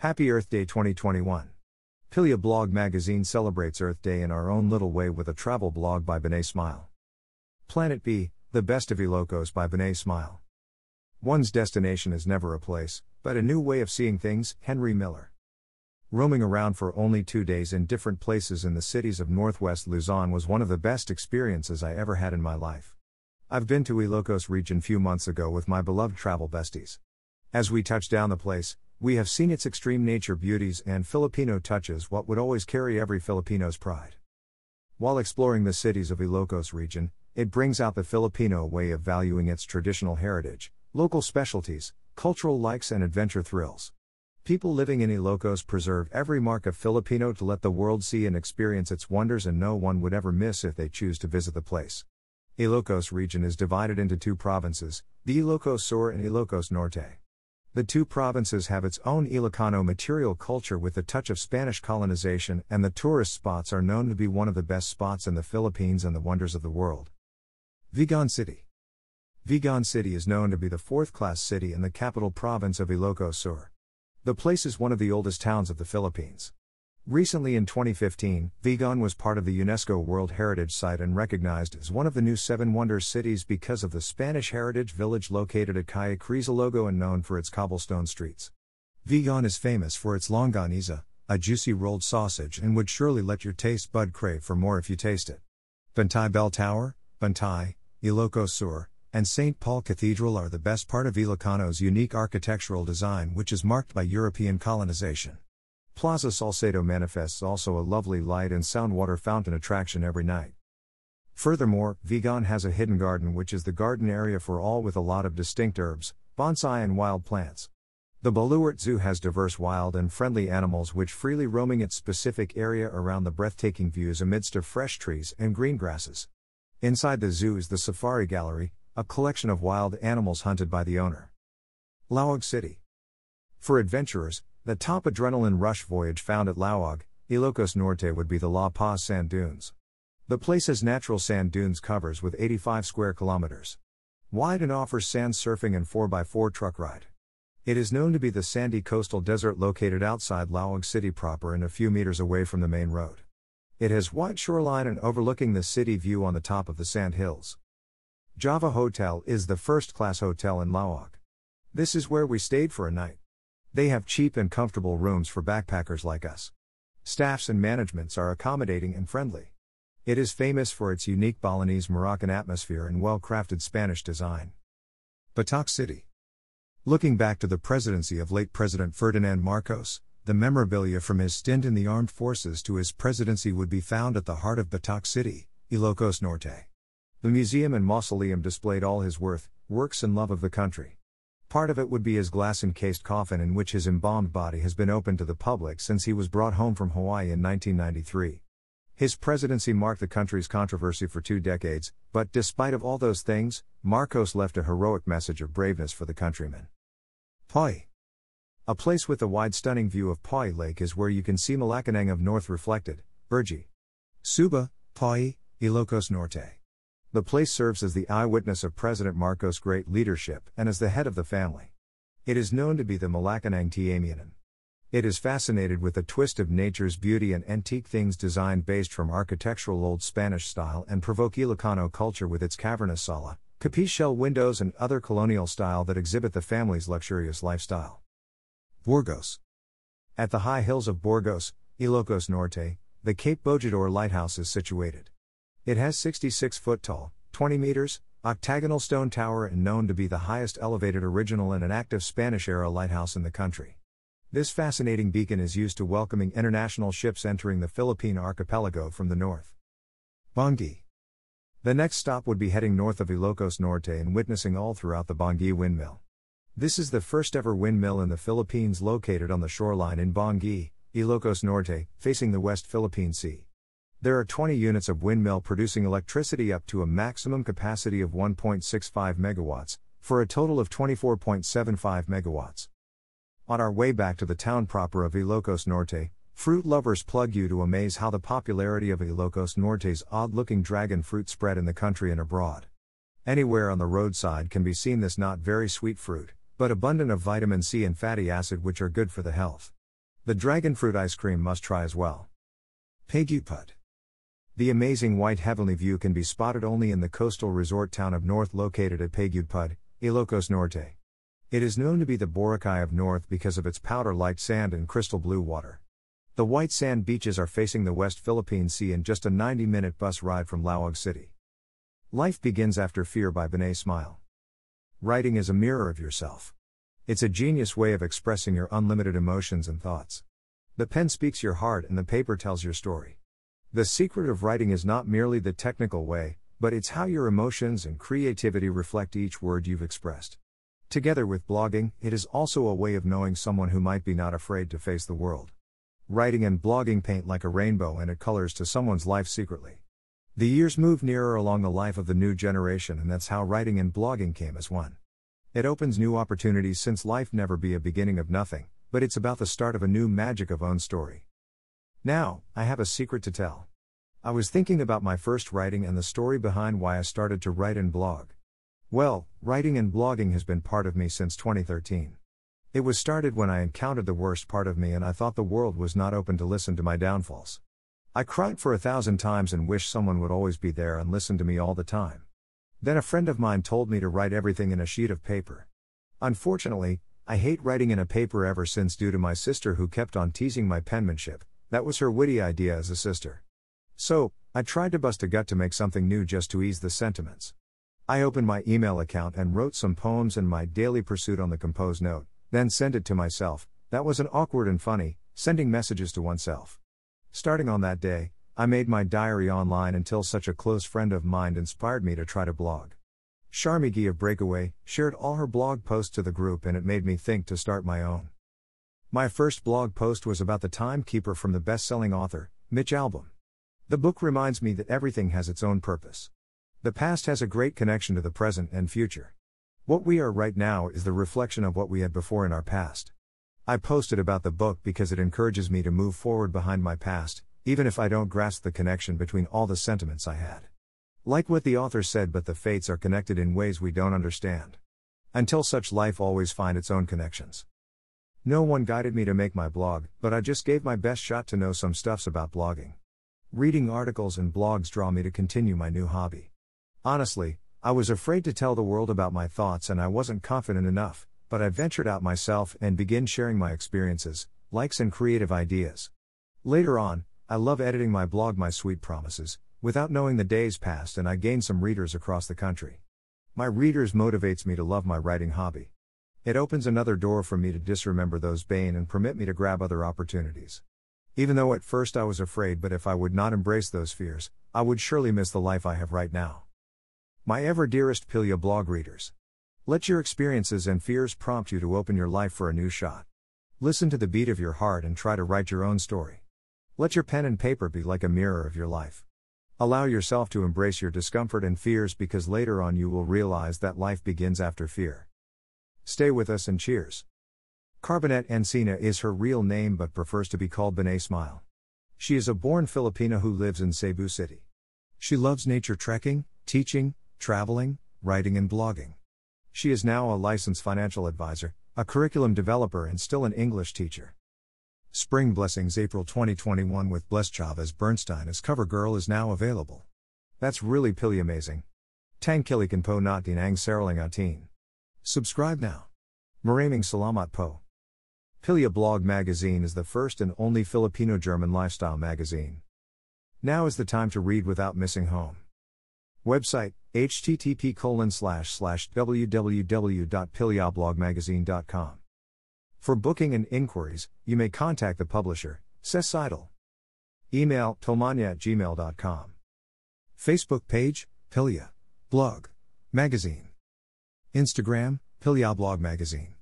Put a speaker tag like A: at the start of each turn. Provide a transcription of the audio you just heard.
A: Happy Earth Day 2021. Pilya Blog magazine celebrates Earth Day in our own little way with a travel blog by Bene Smile. Planet B, The Best of Ilocos by Bene Smile. One's destination is never a place, but a new way of seeing things, Henry Miller. Roaming around for only two days in different places in the cities of northwest Luzon was one of the best experiences I ever had in my life. I've been to Ilocos region few months ago with my beloved travel besties. As we touched down the place, we have seen its extreme nature beauties and Filipino touches, what would always carry every Filipino's pride. While exploring the cities of Ilocos region, it brings out the Filipino way of valuing its traditional heritage, local specialties, cultural likes, and adventure thrills. People living in Ilocos preserve every mark of Filipino to let the world see and experience its wonders, and no one would ever miss if they choose to visit the place. Ilocos region is divided into two provinces, the Ilocos Sur and Ilocos Norte. The two provinces have its own Ilocano material culture with a touch of Spanish colonization, and the tourist spots are known to be one of the best spots in the Philippines and the wonders of the world. Vigan City Vigan City is known to be the fourth class city in the capital province of Ilocos Sur. The place is one of the oldest towns of the Philippines. Recently in 2015, Vigan was part of the UNESCO World Heritage Site and recognized as one of the new Seven Wonders cities because of the Spanish heritage village located at Calle Crisologo and known for its cobblestone streets. Vigan is famous for its longaniza, a juicy rolled sausage and would surely let your taste bud crave for more if you taste it. Bantay Bell Tower, Bantay, Ilocos Sur, and St. Paul Cathedral are the best part of Ilocano's unique architectural design which is marked by European colonization. Plaza Salcedo manifests also a lovely light and sound water fountain attraction every night. Furthermore, Vigan has a hidden garden which is the garden area for all with a lot of distinct herbs, bonsai and wild plants. The Baluarte Zoo has diverse wild and friendly animals which freely roaming its specific area around the breathtaking views amidst of fresh trees and green grasses. Inside the zoo is the Safari Gallery, a collection of wild animals hunted by the owner. Laoag City. For adventurers, the top adrenaline rush voyage found at Laoag, Ilocos Norte would be the La Paz sand dunes. The place has natural sand dunes covers with 85 square kilometers wide and offers sand surfing and 4x4 truck ride. It is known to be the sandy coastal desert located outside Laoag city proper and a few meters away from the main road. It has wide shoreline and overlooking the city view on the top of the sand hills. Java Hotel is the first class hotel in Laoag. This is where we stayed for a night. They have cheap and comfortable rooms for backpackers like us. Staffs and managements are accommodating and friendly. It is famous for its unique Balinese Moroccan atmosphere and well crafted Spanish design. Batac City. Looking back to the presidency of late President Ferdinand Marcos, the memorabilia from his stint in the armed forces to his presidency would be found at the heart of Batac City, Ilocos Norte. The museum and mausoleum displayed all his worth, works, and love of the country. Part of it would be his glass encased coffin, in which his embalmed body has been open to the public since he was brought home from Hawaii in 1993. His presidency marked the country's controversy for two decades, but despite of all those things, Marcos left a heroic message of braveness for the countrymen. Paoay. A place with a wide stunning view of Paoay Lake is where you can see Malacanang of North reflected, Burji. Suba, Paoay, Ilocos Norte. The place serves as the eyewitness of President Marcos' great leadership and as the head of the family. It is known to be the Malacanang Ti Amianan. It is fascinated with the twist of nature's beauty and antique things designed based from architectural Old Spanish style and provoke Ilocano culture with its cavernous sala, capiz shell windows, and other colonial style that exhibit the family's luxurious lifestyle. Burgos. At the high hills of Burgos, Ilocos Norte, the Cape Bojeador Lighthouse is situated. It has 66 foot tall, 20 meters, octagonal stone tower and known to be the highest elevated original and an active Spanish era lighthouse in the country. This fascinating beacon is used to welcoming international ships entering the Philippine archipelago from the north. Bangui. The next stop would be heading north of Ilocos Norte and witnessing all throughout the Bangui windmill. This is the first ever windmill in the Philippines located on the shoreline in Bangui, Ilocos Norte, facing the West Philippine Sea. There are 20 units of windmill producing electricity up to a maximum capacity of 1.65 megawatts, for a total of 24.75 megawatts. On our way back to the town proper of Ilocos Norte, fruit lovers plug you to amaze how the popularity of Ilocos Norte's odd looking dragon fruit spread in the country and abroad. Anywhere on the roadside can be seen this not very sweet fruit, but abundant of vitamin C and fatty acid which are good for the health. The dragon fruit ice cream must try as well. Pagudpud. The amazing white heavenly view can be spotted only in the coastal resort town of North located at Pagudpud, Ilocos Norte. It is known to be the Boracay of North because of its powder like sand and crystal blue water. The white sand beaches are facing the West Philippine Sea and just a 90 minute bus ride from Laoag City. Life Begins After Fear by Bene Smile. Writing is a mirror of yourself. It's a genius way of expressing your unlimited emotions and thoughts. The pen speaks your heart and the paper tells your story. The secret of writing is not merely the technical way, but it's how your emotions and creativity reflect each word you've expressed. Together with blogging, it is also a way of knowing someone who might be not afraid to face the world. Writing and blogging paint like a rainbow and it colors to someone's life secretly. The years move nearer along the life of the new generation, and that's how writing and blogging came as one. It opens new opportunities since life never be a beginning of nothing, but it's about the start of a new magic of own story. Now, I have a secret to tell. I was thinking about my first writing and the story behind why I started to write and blog. Well, writing and blogging has been part of me since 2013. It was started when I encountered the worst part of me and I thought the world was not open to listen to my downfalls. I cried for a thousand times and wished someone would always be there and listen to me all the time. Then a friend of mine told me to write everything in a sheet of paper. Unfortunately, I hate writing in a paper ever since due to my sister who kept on teasing my penmanship, that was her witty idea as a sister. So, I tried to bust a gut to make something new just to ease the sentiments. I opened my email account and wrote some poems and my daily pursuit on the compose note, then sent it to myself. That was an awkward and funny, sending messages to oneself. Starting on that day, I made my diary online until such a close friend of mine inspired me to try to blog. Sharmigi of Breakaway shared all her blog posts to the group and it made me think to start my own. My first blog post was about the timekeeper from the best-selling author, Mitch Albom. The book reminds me that everything has its own purpose. The past has a great connection to the present and future. What we are right now is the reflection of what we had before in our past. I posted about the book because it encourages me to move forward behind my past, even if I don't grasp the connection between all the sentiments I had. Like what the author said, but the fates are connected in ways we don't understand. Until such life always find its own connections. No one guided me to make my blog, but I just gave my best shot to know some stuffs about blogging. Reading articles and blogs draw me to continue my new hobby. Honestly, I was afraid to tell the world about my thoughts and I wasn't confident enough, but I ventured out myself and began sharing my experiences, likes, and creative ideas. Later on, I love editing my blog My Sweet Promises, without knowing the days passed and I gained some readers across the country. My readers motivates me to love my writing hobby. It opens another door for me to disremember those bane and permit me to grab other opportunities. Even though at first I was afraid, but if I would not embrace those fears, I would surely miss the life I have right now. My ever dearest Pilya blog readers. Let your experiences and fears prompt you to open your life for a new shot. Listen to the beat of your heart and try to write your own story. Let your pen and paper be like a mirror of your life. Allow yourself to embrace your discomfort and fears because later on you will realize that life begins after fear. Stay with us and cheers. Carbonet Encina is her real name but prefers to be called Bene Smile. She is a born Filipina who lives in Cebu City. She loves nature trekking, teaching, traveling, writing, and blogging. She is now a licensed financial advisor, a curriculum developer, and still an English teacher. Spring Blessings April 2021 with Bless Chavez Bernstein as cover girl is now available. That's really pilly amazing. Tangkilikan po natin ang saraling atin. Subscribe now. Maraming salamat po. Pilya Blog Magazine is the first and only Filipino German lifestyle magazine. Now is the time to read without missing home. Website http colon slash slash. For booking and inquiries, you may contact the publisher, Seidel. Email pilmania at gmail.com. Facebook page, Pilya. Blog. Magazine. Instagram, Pilya Blog Magazine.